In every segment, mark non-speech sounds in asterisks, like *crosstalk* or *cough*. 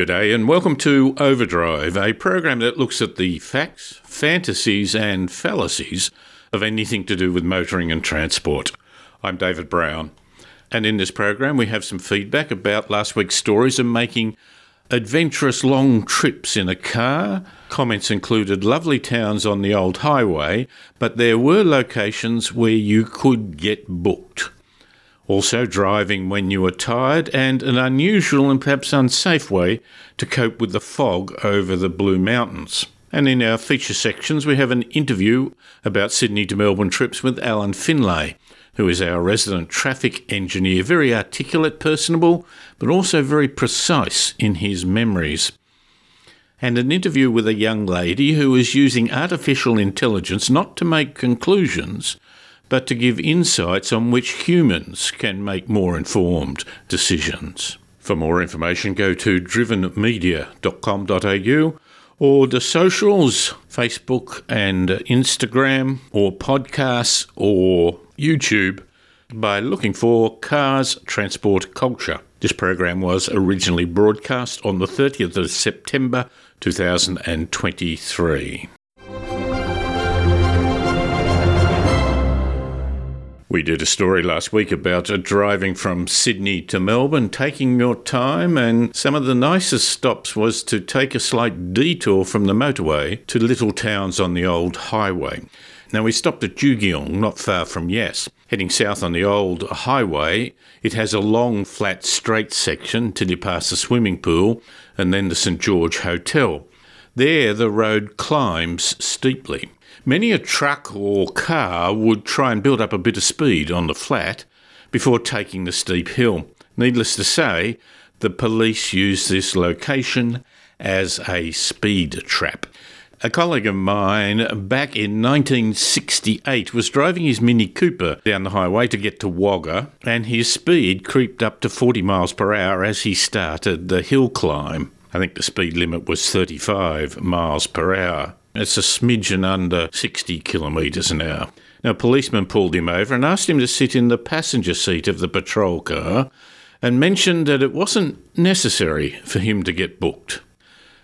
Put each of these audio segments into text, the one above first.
Good day, and welcome to Overdrive, a program that looks at the facts, fantasies, and fallacies of anything to do with motoring and transport. I'm David Brown, and in this program, we have some feedback about last week's stories of making adventurous long trips in a car. Comments included lovely towns on the old highway, but there were locations where you could get booked. Also, driving when you are tired, and an unusual and perhaps unsafe way to cope with the fog over the Blue Mountains. And in our feature sections, we have an interview about Sydney to Melbourne trips with Alan Finlay, who is our resident traffic engineer, very articulate, personable, but also very precise in his memories. And an interview with a young lady who is using artificial intelligence not to make conclusions, but to give insights on which humans can make more informed decisions. For more information, go to drivenmedia.com.au or the socials Facebook and Instagram, or podcasts, or YouTube by looking for Cars Transport Culture. This program was originally broadcast on the 30th of September 2023. We did a story last week about driving from Sydney to Melbourne, taking your time, and some of the nicest stops was to take a slight detour from the motorway to little towns on the old highway. Now, we stopped at Jugiong, not far from Yass. Heading south on the old highway, it has a long, flat, straight section till you pass the swimming pool and then the St George Hotel. There, the road climbs steeply. Many a truck or car would try and build up a bit of speed on the flat before taking the steep hill. Needless to say, the police use this location as a speed trap. A colleague of mine back in 1968 was driving his Mini Cooper down the highway to get to Wagga, and his speed creeped up to 40 miles per hour as he started the hill climb. I think the speed limit was 35 miles per hour. It's a smidgen under 60 kilometres an hour. Now, a policeman pulled him over and asked him to sit in the passenger seat of the patrol car and mentioned that it wasn't necessary for him to get booked.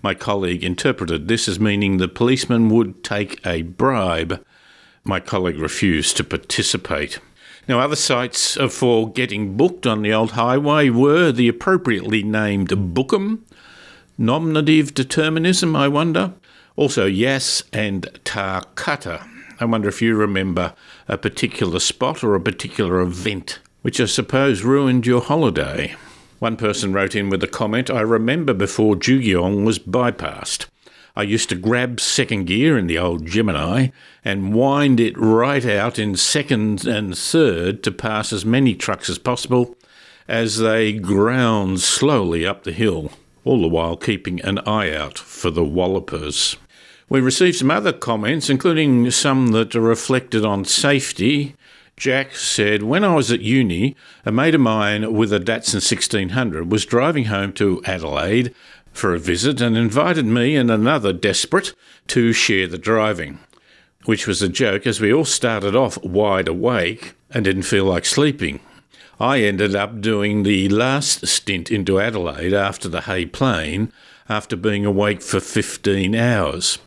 My colleague interpreted this as meaning the policeman would take a bribe. My colleague refused to participate. Now, other sites for getting booked on the old highway were the appropriately named Bookham, nominative determinism, I wonder, also, Yass and Tarcutta. I wonder if you remember a particular spot or a particular event which I suppose ruined your holiday. One person wrote in with a comment I remember before Jugiong was bypassed. I used to grab second gear in the old Gemini and wind it right out in second and third to pass as many trucks as possible as they ground slowly up the hill, all the while keeping an eye out for the wallopers. We received some other comments, including some that reflected on safety. Jack said, When I was at uni, a mate of mine with a Datsun 1600 was driving home to Adelaide for a visit and invited me and another desperate to share the driving, which was a joke as we all started off wide awake and didn't feel like sleeping. I ended up doing the last stint into Adelaide after the Hay Plain after being awake for 15 hours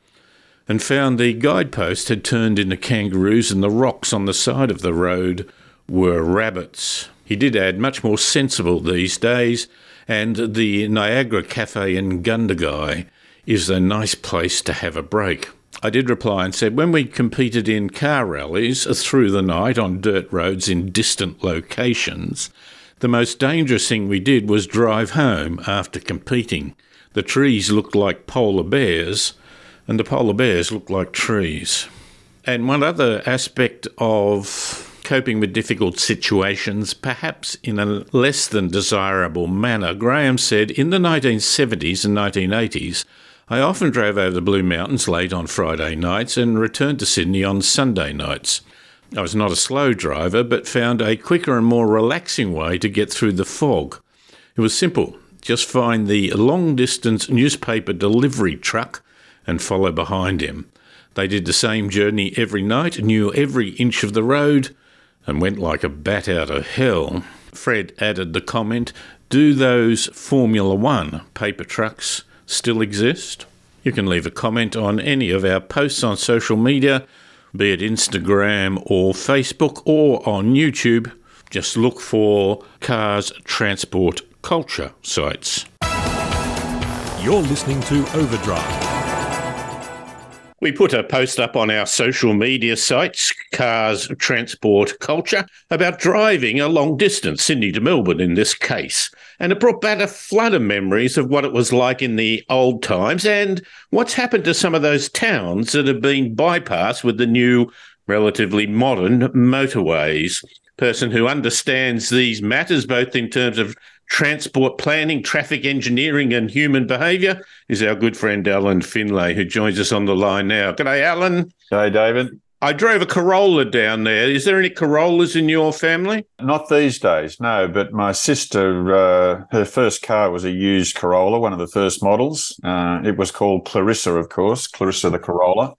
and found the guidepost had turned into kangaroos and the rocks on the side of the road were rabbits. He did add, much more sensible these days, and the Niagara Cafe in Gundagai is a nice place to have a break. I did reply and said, when we competed in car rallies through the night on dirt roads in distant locations, the most dangerous thing we did was drive home after competing. The trees looked like polar bears, and the polar bears look like trees. And one other aspect of coping with difficult situations, perhaps in a less than desirable manner, Graham said in the 1970s and 1980s, I often drove over the Blue Mountains late on Friday nights and returned to Sydney on Sunday nights. I was not a slow driver, but found a quicker and more relaxing way to get through the fog. It was simple just find the long distance newspaper delivery truck and follow behind him. They did the same journey every night, knew every inch of the road, and went like a bat out of hell. Fred added the comment Do those Formula One paper trucks still exist? You can leave a comment on any of our posts on social media, be it Instagram or Facebook or on YouTube. Just look for Cars Transport Culture sites. You're listening to Overdrive. We put a post up on our social media sites, Cars Transport Culture, about driving a long distance, Sydney to Melbourne in this case. And it brought back a flood of memories of what it was like in the old times and what's happened to some of those towns that have been bypassed with the new, relatively modern motorways. Person who understands these matters, both in terms of transport planning, traffic engineering, and human behaviour is our good friend Alan Finlay, who joins us on the line now. G'day, Alan. G'day, David. I drove a Corolla down there. Is there any Corollas in your family? Not these days, no. But my sister, uh, her first car was a used Corolla, one of the first models. Uh, it was called Clarissa, of course, Clarissa the Corolla.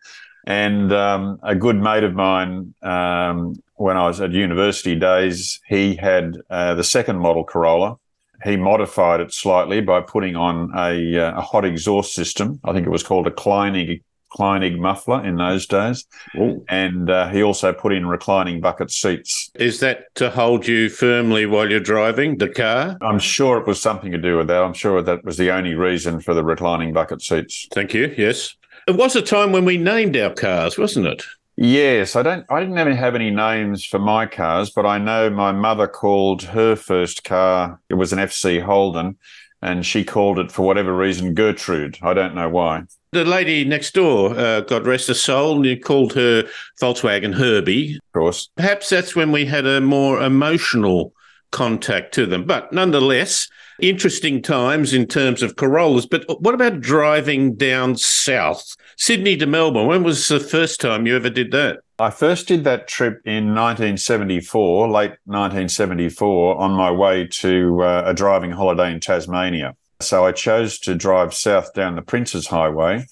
And um, a good mate of mine, um, when I was at university days, he had uh, the second model Corolla, he modified it slightly by putting on a, uh, a hot exhaust system. I think it was called a Kleinig, Kleinig muffler in those days. Ooh. And uh, he also put in reclining bucket seats. Is that to hold you firmly while you're driving the car? I'm sure it was something to do with that. I'm sure that was the only reason for the reclining bucket seats. Thank you. Yes. It was a time when we named our cars, wasn't it? Yes, I don't. I didn't even have any names for my cars, but I know my mother called her first car. It was an FC Holden, and she called it for whatever reason Gertrude. I don't know why. The lady next door, uh, God rest her soul, you called her Volkswagen Herbie. Of course. Perhaps that's when we had a more emotional contact to them. But nonetheless, interesting times in terms of Corollas. But what about driving down south, Sydney to Melbourne? When was the first time you ever did that? I first did that trip in 1974, late 1974, on my way to uh, a driving holiday in Tasmania. So I chose to drive south down the Princes Highway.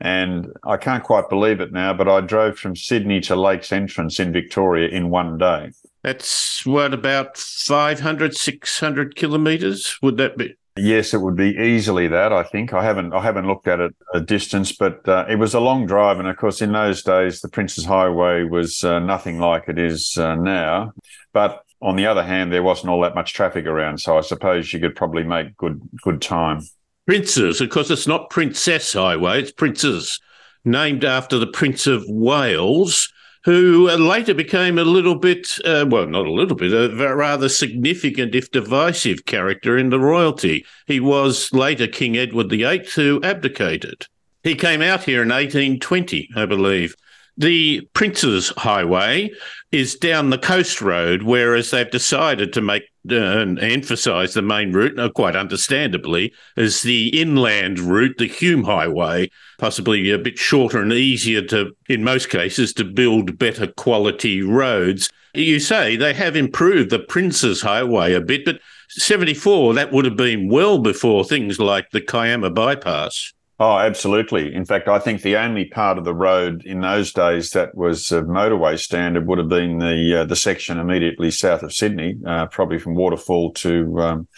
And I can't quite believe it now, but I drove from Sydney to Lakes Entrance in Victoria in one day. That's what about 500, 600 kilometres? Would that be? Yes, it would be easily that. I think I haven't I haven't looked at it a distance, but uh, it was a long drive, and of course, in those days, the Princes Highway was uh, nothing like it is uh, now. But on the other hand, there wasn't all that much traffic around, so I suppose you could probably make good good time. Princes, of course, it's not Princess Highway; it's Princes, named after the Prince of Wales who later became a little bit, uh, well, not a little bit, a rather significant, if divisive, character in the royalty. He was later King Edward VIII, who abdicated. He came out here in 1820, I believe. The Princes Highway is down the coast road, whereas they've decided to make uh, and emphasise the main route, uh, quite understandably, as the inland route, the Hume Highway, possibly a bit shorter and easier to, in most cases, to build better quality roads. You say they have improved the Princes Highway a bit, but 74, that would have been well before things like the Kiama bypass. Oh, absolutely. In fact, I think the only part of the road in those days that was of motorway standard would have been the uh, the section immediately south of Sydney, uh, probably from Waterfall to um,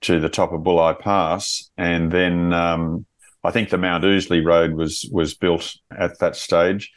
to the top of Bulli Pass, and then um, I think the Mount Ousley Road was was built at that stage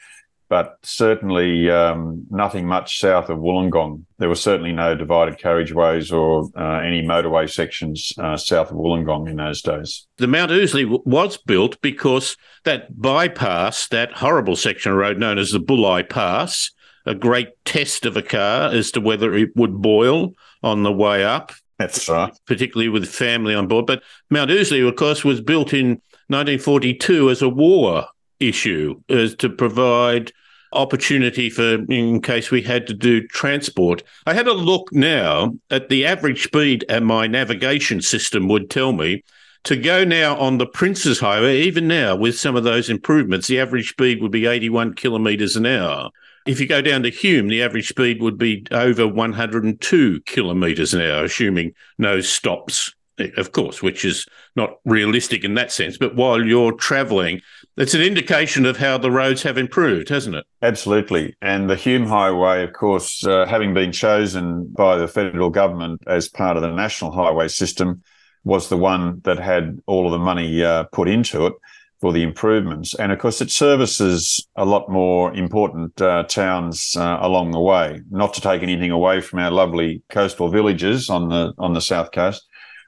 but certainly um, nothing much south of Wollongong. There were certainly no divided carriageways or uh, any motorway sections uh, south of Wollongong in those days. The Mount Ousley was built because that bypass, that horrible section of road known as the Bulli Pass, a great test of a car as to whether it would boil on the way up. That's right. Particularly with family on board. But Mount Ousley, of course, was built in 1942 as a war issue is to provide opportunity for in case we had to do transport. I had a look now at the average speed and my navigation system would tell me to go now on the Princes Highway, even now with some of those improvements, the average speed would be 81 kilometres an hour. If you go down to Hume, the average speed would be over 102 kilometres an hour, assuming no stops of course, which is not realistic in that sense. But while you're travelling, it's an indication of how the roads have improved, hasn't it? Absolutely. And the Hume Highway, of course, uh, having been chosen by the federal government as part of the national highway system, was the one that had all of the money uh, put into it for the improvements. And of course, it services a lot more important uh, towns uh, along the way. Not to take anything away from our lovely coastal villages on the on the south coast,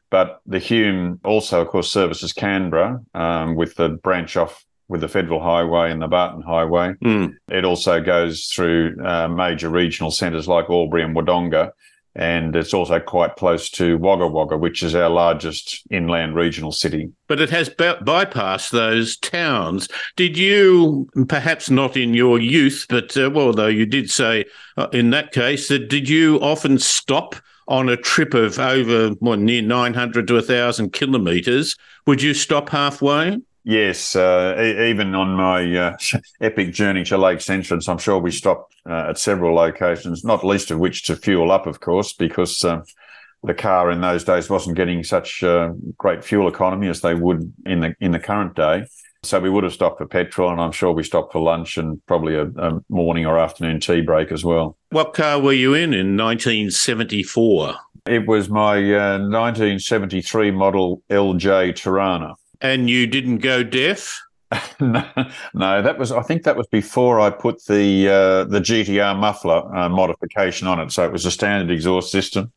but the Hume also, of course, services Canberra um, with the branch off with the Federal Highway and the Barton Highway. Mm. It also goes through uh, major regional centres like Albury and Wodonga and it's also quite close to Wagga Wagga, which is our largest inland regional city. But it has by- bypassed those towns. Did you, perhaps not in your youth, but uh, well, though you did say uh, in that case, that did you often stop on a trip of over well, near 900 to 1,000 kilometres? Would you stop halfway? Yes, uh, e- even on my uh, *laughs* epic journey to Lakes Entrance, I'm sure we stopped uh, at several locations, not least of which to fuel up, of course, because um, the car in those days wasn't getting such uh, great fuel economy as they would in the in the current day. So we would have stopped for petrol, and I'm sure we stopped for lunch and probably a, a morning or afternoon tea break as well. What car were you in in 1974? It was my uh, 1973 model LJ Torana. And you didn't go deaf? *laughs* no, no, that was. I think that was before I put the uh, the GTR muffler uh, modification on it. So it was a standard exhaust system,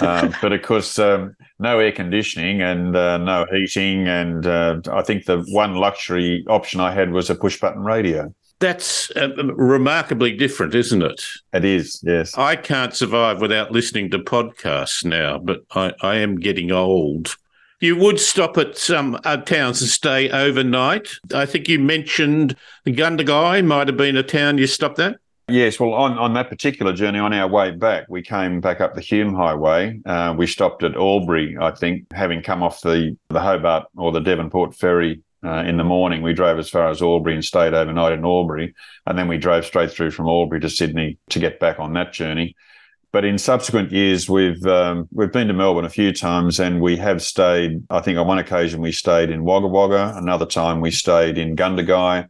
uh, *laughs* but of course, um, no air conditioning and uh, no heating. And uh, I think the one luxury option I had was a push button radio. That's uh, remarkably different, isn't it? It is, yes. I can't survive without listening to podcasts now, but I, I am getting old. You would stop at some uh, towns and stay overnight. I think you mentioned Gundagai might have been a town you stopped at. Yes, well, on, on that particular journey, on our way back, we came back up the Hume Highway. Uh, we stopped at Albury, I think, having come off the, the Hobart or the Devonport ferry uh, in the morning. We drove as far as Albury and stayed overnight in Albury. And then we drove straight through from Albury to Sydney to get back on that journey. But in subsequent years, we've um, we've been to Melbourne a few times, and we have stayed. I think on one occasion we stayed in Wagga Wagga. Another time we stayed in Gundagai,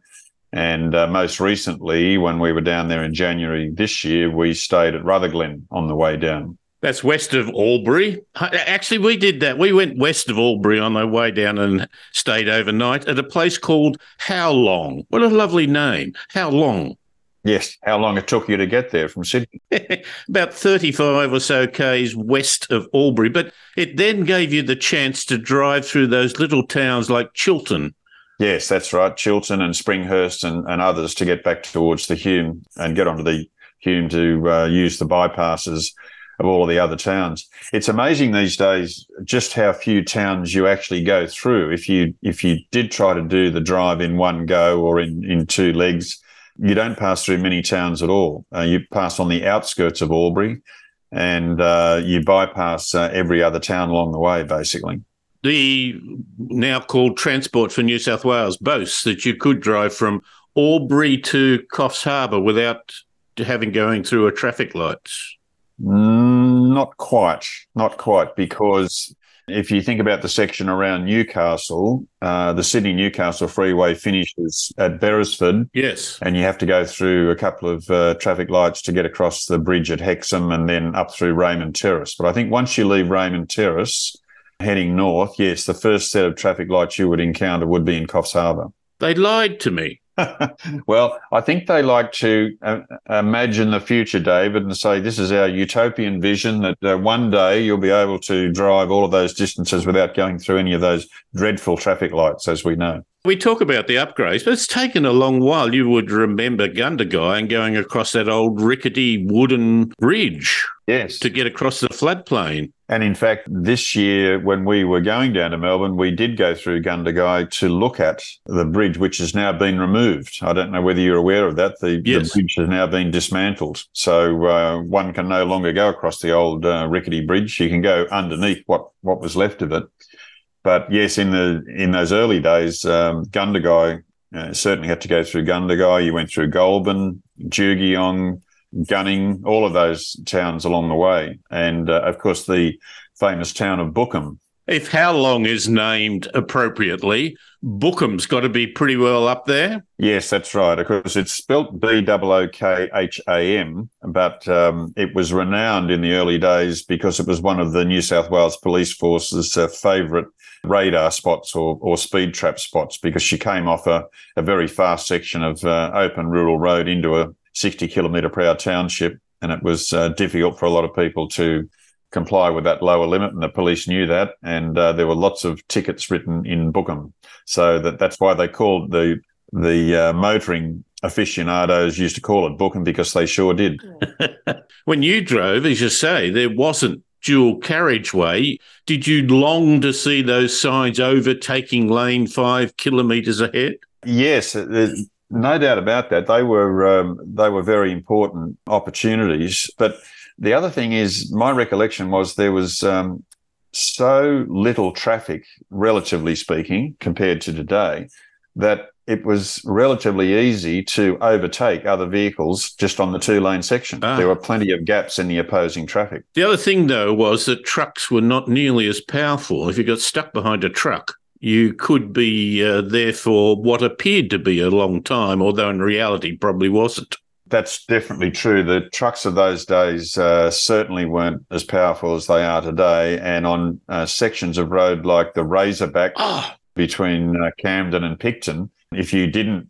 and uh, most recently, when we were down there in January this year, we stayed at Rutherglen on the way down. That's west of Albury. Actually, we did that. We went west of Albury on our way down and stayed overnight at a place called Howlong. What a lovely name. Howlong. Yes. How long it took you to get there from Sydney? *laughs* About 35 or so Ks west of Albury. But it then gave you the chance to drive through those little towns like Chiltern. Yes, that's right. Chiltern and Springhurst and, and others to get back towards the Hume and get onto the Hume to uh, use the bypasses of all of the other towns. It's amazing these days just how few towns you actually go through. If you if you did try to do the drive in one go or in, in two legs, you don't pass through many towns at all. Uh, you pass on the outskirts of Albury, and uh, you bypass uh, every other town along the way, basically. The now called Transport for New South Wales boasts that you could drive from Albury to Coffs Harbour without having going through a traffic light. Mm, not quite, not quite, because if you think about the section around Newcastle, uh, the Sydney Newcastle Freeway finishes at Beresfield. Yes. And you have to go through a couple of uh, traffic lights to get across the bridge at Hexham and then up through Raymond Terrace. But I think once you leave Raymond Terrace, heading north, yes, the first set of traffic lights you would encounter would be in Coffs Harbour. They lied to me. *laughs* well, I think they like to uh, imagine the future, David, and say this is our utopian vision that uh, one day you'll be able to drive all of those distances without going through any of those dreadful traffic lights, as we know. We talk about the upgrades, but it's taken a long while. You would remember Gundagai and going across that old rickety wooden bridge. Yes. To get across the floodplain. And in fact, this year, when we were going down to Melbourne, we did go through Gundagai to look at the bridge, which has now been removed. I don't know whether you're aware of that. The, yes. the bridge has now been dismantled. So uh, one can no longer go across the old uh, rickety bridge. You can go underneath what, what was left of it. But yes, in the in those early days, um, Gundagai uh, certainly had to go through Gundagai. You went through Goulburn, Jugiong, Gunning, all of those towns along the way, and uh, of course the famous town of Bookham, If Howlong is named appropriately, Bookham's got to be pretty well up there. Yes, that's right. Of course, it's spelt B O O K H A M, but um, it was renowned in the early days because it was one of the New South Wales Police Force's uh, favourite radar spots or, or speed trap spots because she came off a, a very fast section of uh, open rural road into a 60 kilometre per hour township. And it was uh, difficult for a lot of people to comply with that lower limit, and the police knew that. And uh, there were lots of tickets written in Bookham, so that that's why they called the the uh, motoring aficionados used to call it Bookham because they sure did. *laughs* when you drove, as you say, there wasn't dual carriageway. Did you long to see those signs overtaking lane five kilometres ahead? Yes, no doubt about that. They were um, they were very important opportunities, but the other thing is, my recollection was there was um, so little traffic, relatively speaking, compared to today, that it was relatively easy to overtake other vehicles just on the two lane section. Ah. There were plenty of gaps in the opposing traffic. The other thing, though, was that trucks were not nearly as powerful. If you got stuck behind a truck, you could be uh, there for what appeared to be a long time, although in reality probably wasn't. That's definitely true. The trucks of those days uh, certainly weren't as powerful as they are today. And on uh, sections of road like the Razorback oh. between uh, Camden and Picton, if you didn't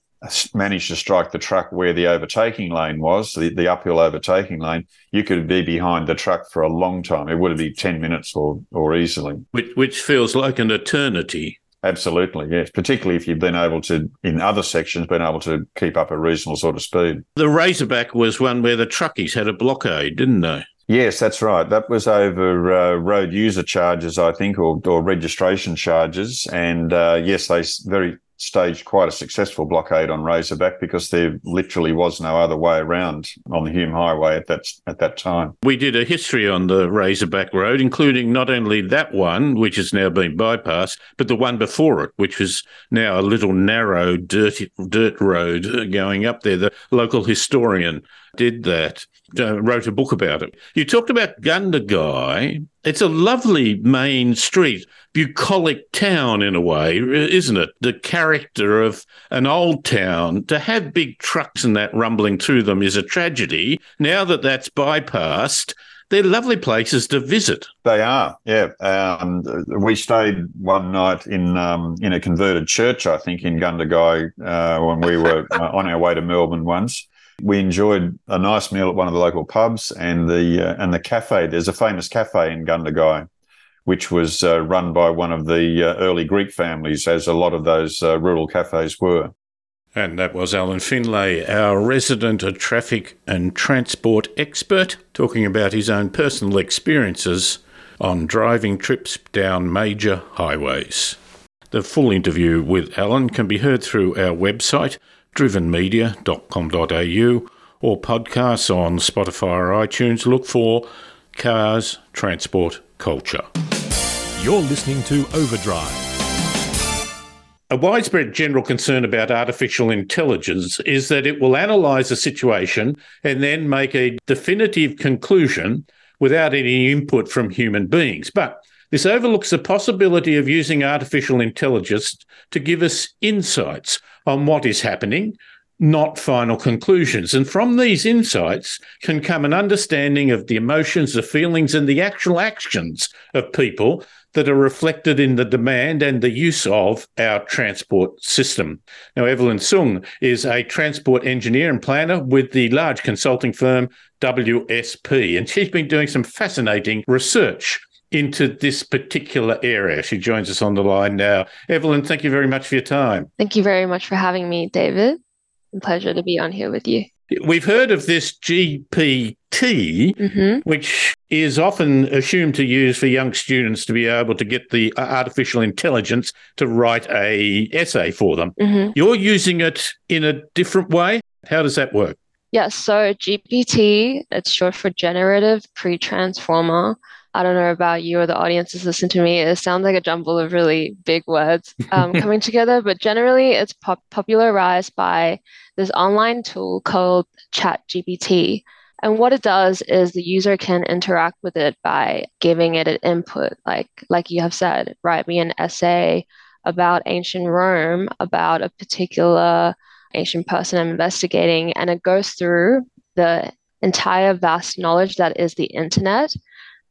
manage to strike the truck where the overtaking lane was, the, the uphill overtaking lane, you could be behind the truck for a long time. It would be 10 minutes or, or easily. Which, which feels like an eternity. Absolutely, yes. Particularly if you've been able to, in other sections, been able to keep up a reasonable sort of speed. The Razorback was one where the truckies had a blockade, didn't they? Yes, that's right. That was over uh, road user charges, I think, or, or registration charges. And uh, yes, they very staged quite a successful blockade on Razorback because there literally was no other way around on the Hume Highway at that at that time. We did a history on the Razorback Road, including not only that one, which has now been bypassed, but the one before it, which was now a little narrow, dirty dirt road going up there. The local historian did that, uh, wrote a book about it. You talked about Gundagai. It's a lovely main street, bucolic town in a way, isn't it? The character of an old town. To have big trucks and that rumbling through them is a tragedy. Now that that's bypassed, they're lovely places to visit. They are, yeah. Um, we stayed one night in um, in a converted church, I think, in Gundagai uh, when we were uh, on our way to Melbourne once. We enjoyed a nice meal at one of the local pubs and the uh, and the cafe. There's a famous cafe in Gundagai, which was uh, run by one of the uh, early Greek families, as a lot of those uh, rural cafes were. And that was Alan Finlay, our resident traffic and transport expert, talking about his own personal experiences on driving trips down major highways. The full interview with Alan can be heard through our website, drivenmedia.com.au or podcasts on Spotify or iTunes. Look for Cars, Transport, Culture. You're listening to Overdrive. A widespread general concern about artificial intelligence is that it will analyse a situation and then make a definitive conclusion without any input from human beings. But this overlooks the possibility of using artificial intelligence to give us insights on what is happening, not final conclusions. And from these insights can come an understanding of the emotions, the feelings, and the actual actions of people that are reflected in the demand and the use of our transport system. Now, Evelyn Sung is a transport engineer and planner with the large consulting firm WSP, and she's been doing some fascinating research into this particular area. She joins us on the line now. Evelyn, thank you very much for your time. Thank you very much for having me, David. A pleasure to be on here with you. We've heard of this GPT, mm-hmm. which is often assumed to use for young students to be able to get the artificial intelligence to write a essay for them. Mm-hmm. You're using it in a different way. How does that work? Yes, yeah, so GPT, it's short for generative pre-transformer. I don't know about you or the audiences listen to me. It sounds like a jumble of really big words um, *laughs* coming together, but generally it's pop- popularized by this online tool called ChatGPT. And what it does is the user can interact with it by giving it an input, like like you have said, write me an essay about ancient Rome, about a particular ancient person I'm investigating, and it goes through the entire vast knowledge that is the internet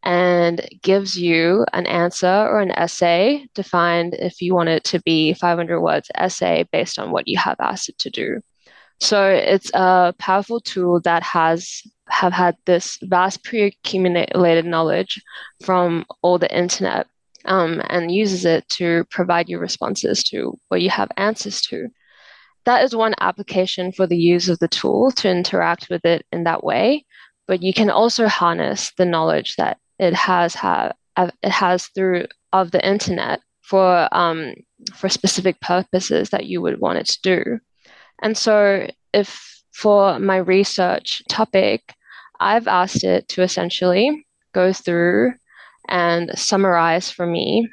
and gives you an answer or an essay defined if you want it to be 500 words essay based on what you have asked it to do. So it's a powerful tool that has have had this vast pre-accumulated knowledge from all the internet um, and uses it to provide you responses to what you have answers to. That is one application for the use of the tool to interact with it in that way. But you can also harness the knowledge that it has have it has through of the internet for um, for specific purposes that you would want it to do. And so, if for my research topic, I've asked it to essentially go through and summarize for me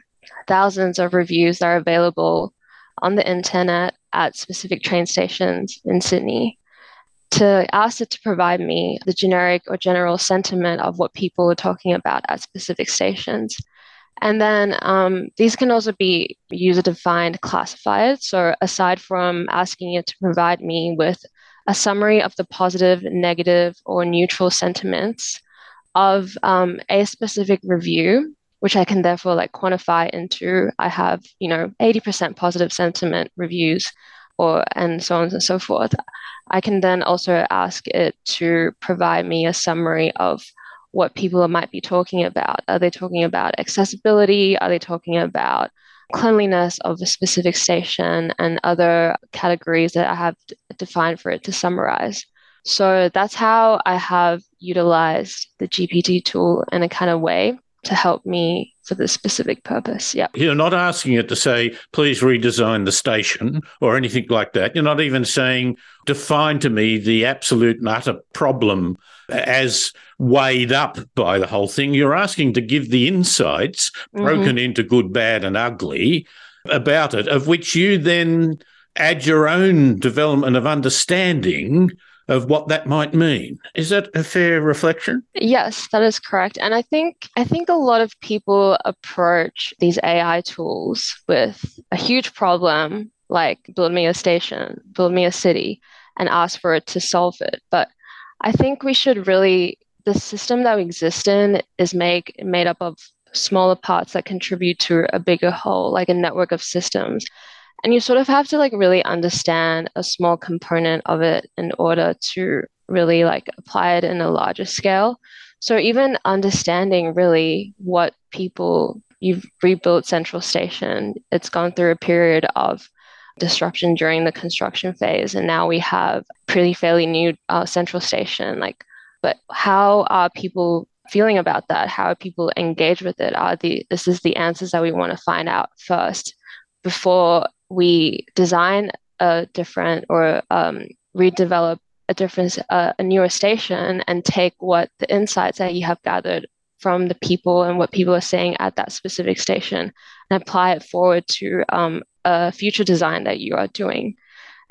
thousands of reviews that are available on the internet at specific train stations in Sydney to ask it to provide me the generic or general sentiment of what people are talking about at specific stations. And then um, these can also be user defined classified. So, aside from asking it to provide me with a summary of the positive, negative, or neutral sentiments of um, a specific review, which I can therefore like quantify into I have, you know, 80% positive sentiment reviews or and so on and so forth. I can then also ask it to provide me a summary of what people might be talking about. Are they talking about accessibility? Are they talking about cleanliness of a specific station and other categories that I have defined for it to summarize? So that's how I have utilized the GPT tool in a kind of way to help me for this specific purpose. Yeah. You're not asking it to say, please redesign the station or anything like that. You're not even saying, define to me the absolute and utter problem as weighed up by the whole thing. You're asking to give the insights mm-hmm. broken into good, bad, and ugly about it, of which you then add your own development of understanding of what that might mean. Is that a fair reflection? Yes, that is correct. And I think I think a lot of people approach these AI tools with a huge problem like build me a station, build me a city and ask for it to solve it. But I think we should really the system that we exist in is make made up of smaller parts that contribute to a bigger whole, like a network of systems and you sort of have to like really understand a small component of it in order to really like apply it in a larger scale. So even understanding really what people you've rebuilt central station it's gone through a period of disruption during the construction phase and now we have pretty fairly new uh, central station like but how are people feeling about that? How are people engaged with it? Are the this is the answers that we want to find out first before we design a different or um, redevelop a different, uh, a newer station and take what the insights that you have gathered from the people and what people are saying at that specific station and apply it forward to um, a future design that you are doing.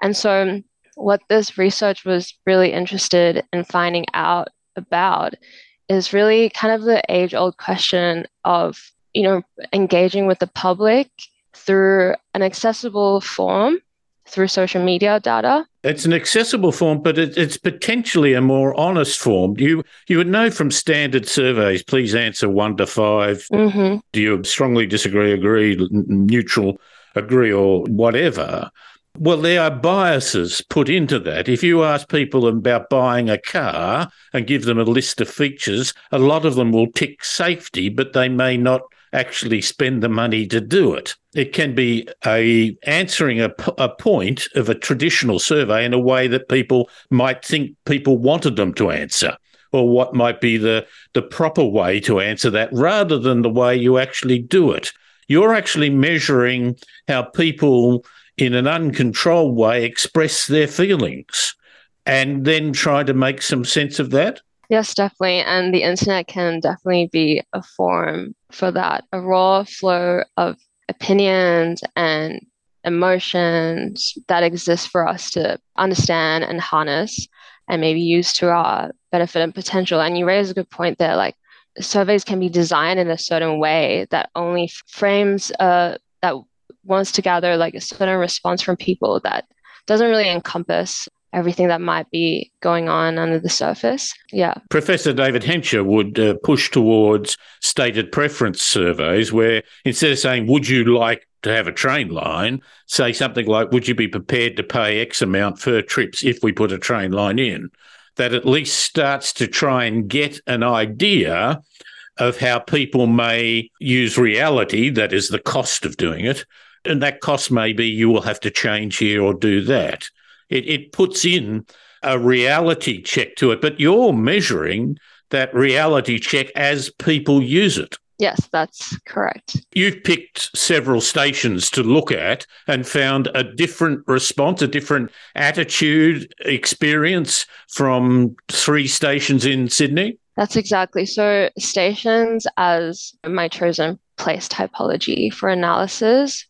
And so, what this research was really interested in finding out about is really kind of the age old question of, you know, engaging with the public through an accessible form through social media data. It's an accessible form, but it, it's potentially a more honest form. You you would know from standard surveys. Please answer one to 5 mm-hmm. Do you strongly disagree, agree, neutral, agree, or whatever? Well, there are biases put into that. If you ask people about buying a car and give them a list of features, a lot of them will tick safety, but they may not actually spend the money to do it. It can be a answering a, a point of a traditional survey in a way that people might think people wanted them to answer or what might be the, the proper way to answer that rather than the way you actually do it. You're actually measuring how people in an uncontrolled way express their feelings and then try to make some sense of that. Yes, definitely. And the internet can definitely be a forum for that, a raw flow of opinions and emotions that exist for us to understand and harness. and maybe use to our benefit and potential. And you raise a good point there. Like surveys can be designed in a certain way that only frames uh, that wants to gather like a certain response from people that doesn't really encompass everything that might be going on under the surface. Yeah. Professor David Hensher would uh, push towards stated preference surveys where instead of saying, Would you like to have a train line, say something like, Would you be prepared to pay X amount for trips if we put a train line in? That at least starts to try and get an idea of how people may use reality, that is the cost of doing it. And that cost may be you will have to change here or do that. It, it puts in a reality check to it, but you're measuring that reality check as people use it. Yes, that's correct. You've picked several stations to look at and found a different response, a different attitude, experience from three stations in Sydney? That's exactly. So, stations as my chosen place typology for analysis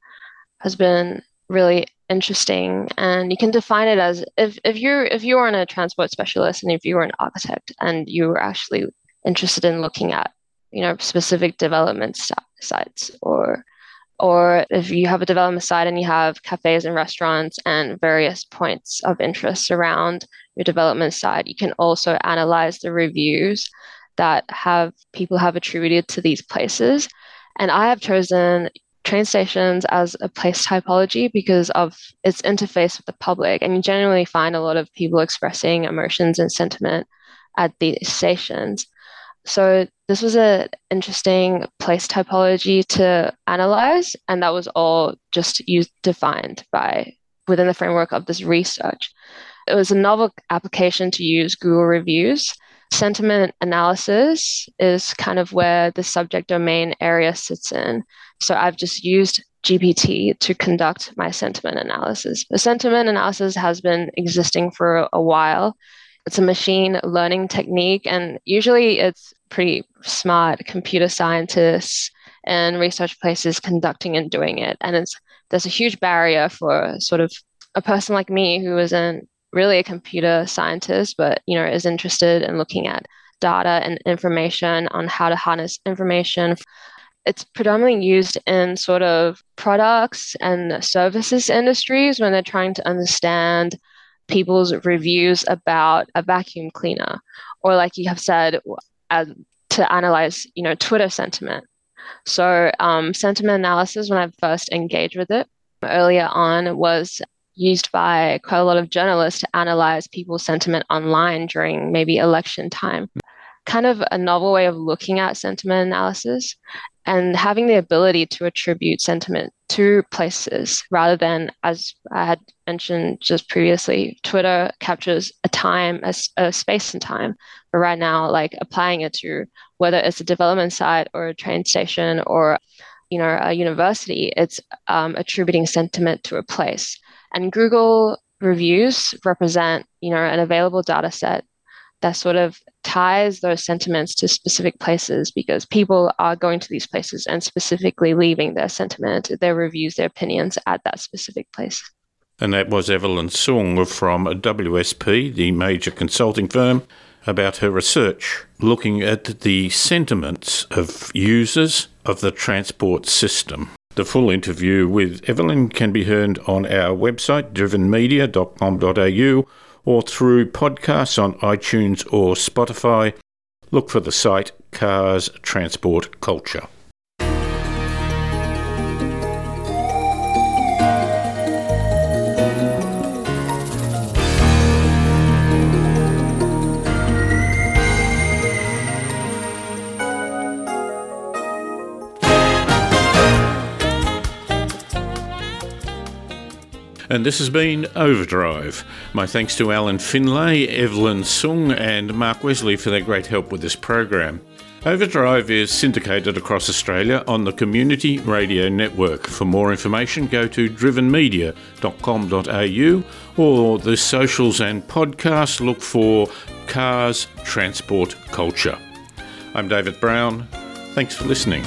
has been really interesting and you can define it as if, if you're if you weren't a transport specialist and if you were an architect and you were actually interested in looking at you know specific development sites or or if you have a development site and you have cafes and restaurants and various points of interest around your development site you can also analyze the reviews that have people have attributed to these places. And i have chosen train stations as a place typology because of its interface with the public. And you generally find a lot of people expressing emotions and sentiment at these stations. So this was an interesting place typology to analyze, and that was all just used defined by within the framework of this research. It was a novel application to use Google reviews. Sentiment analysis is kind of where the subject domain area sits in. So I've just used GPT to conduct my sentiment analysis. The sentiment analysis has been existing for a while. It's a machine learning technique, and usually it's pretty smart computer scientists and research places conducting and doing it. And it's there's a huge barrier for sort of a person like me who isn't really a computer scientist, but you know is interested in looking at data and information on how to harness information. It's predominantly used in sort of products and services industries when they're trying to understand people's reviews about a vacuum cleaner. Or like you have said uh, to analyze you know twitter sentiment. So um, sentiment analysis when i first engaged with it earlier on was used by quite a lot of journalists to analyze people's sentiment online during maybe election time kind of a novel way of looking at sentiment analysis and having the ability to attribute sentiment to places rather than, as I had mentioned just previously, Twitter captures a time, a, a space and time. But right now, like applying it to whether it's a development site or a train station or you know a university, it's um, attributing sentiment to a place. And Google reviews represent you know an available data set that sort of ties those sentiments to specific places because people are going to these places and specifically leaving their sentiment, their reviews, their opinions at that specific place. And that was Evelyn Soong from WSP, the major consulting firm, about her research looking at the sentiments of users of the transport system. The full interview with Evelyn can be heard on our website, drivenmedia.com.au or through podcasts on iTunes or Spotify. Look for the site Cars Transport Culture. And this has been Overdrive. My thanks to Alan Finlay, Evelyn Sung, and Mark Wesley for their great help with this program. Overdrive is syndicated across Australia on the Community Radio Network. For more information, go to drivenmedia.com.au or the socials and podcasts. Look for Cars Transport Culture. I'm David Brown. Thanks for listening.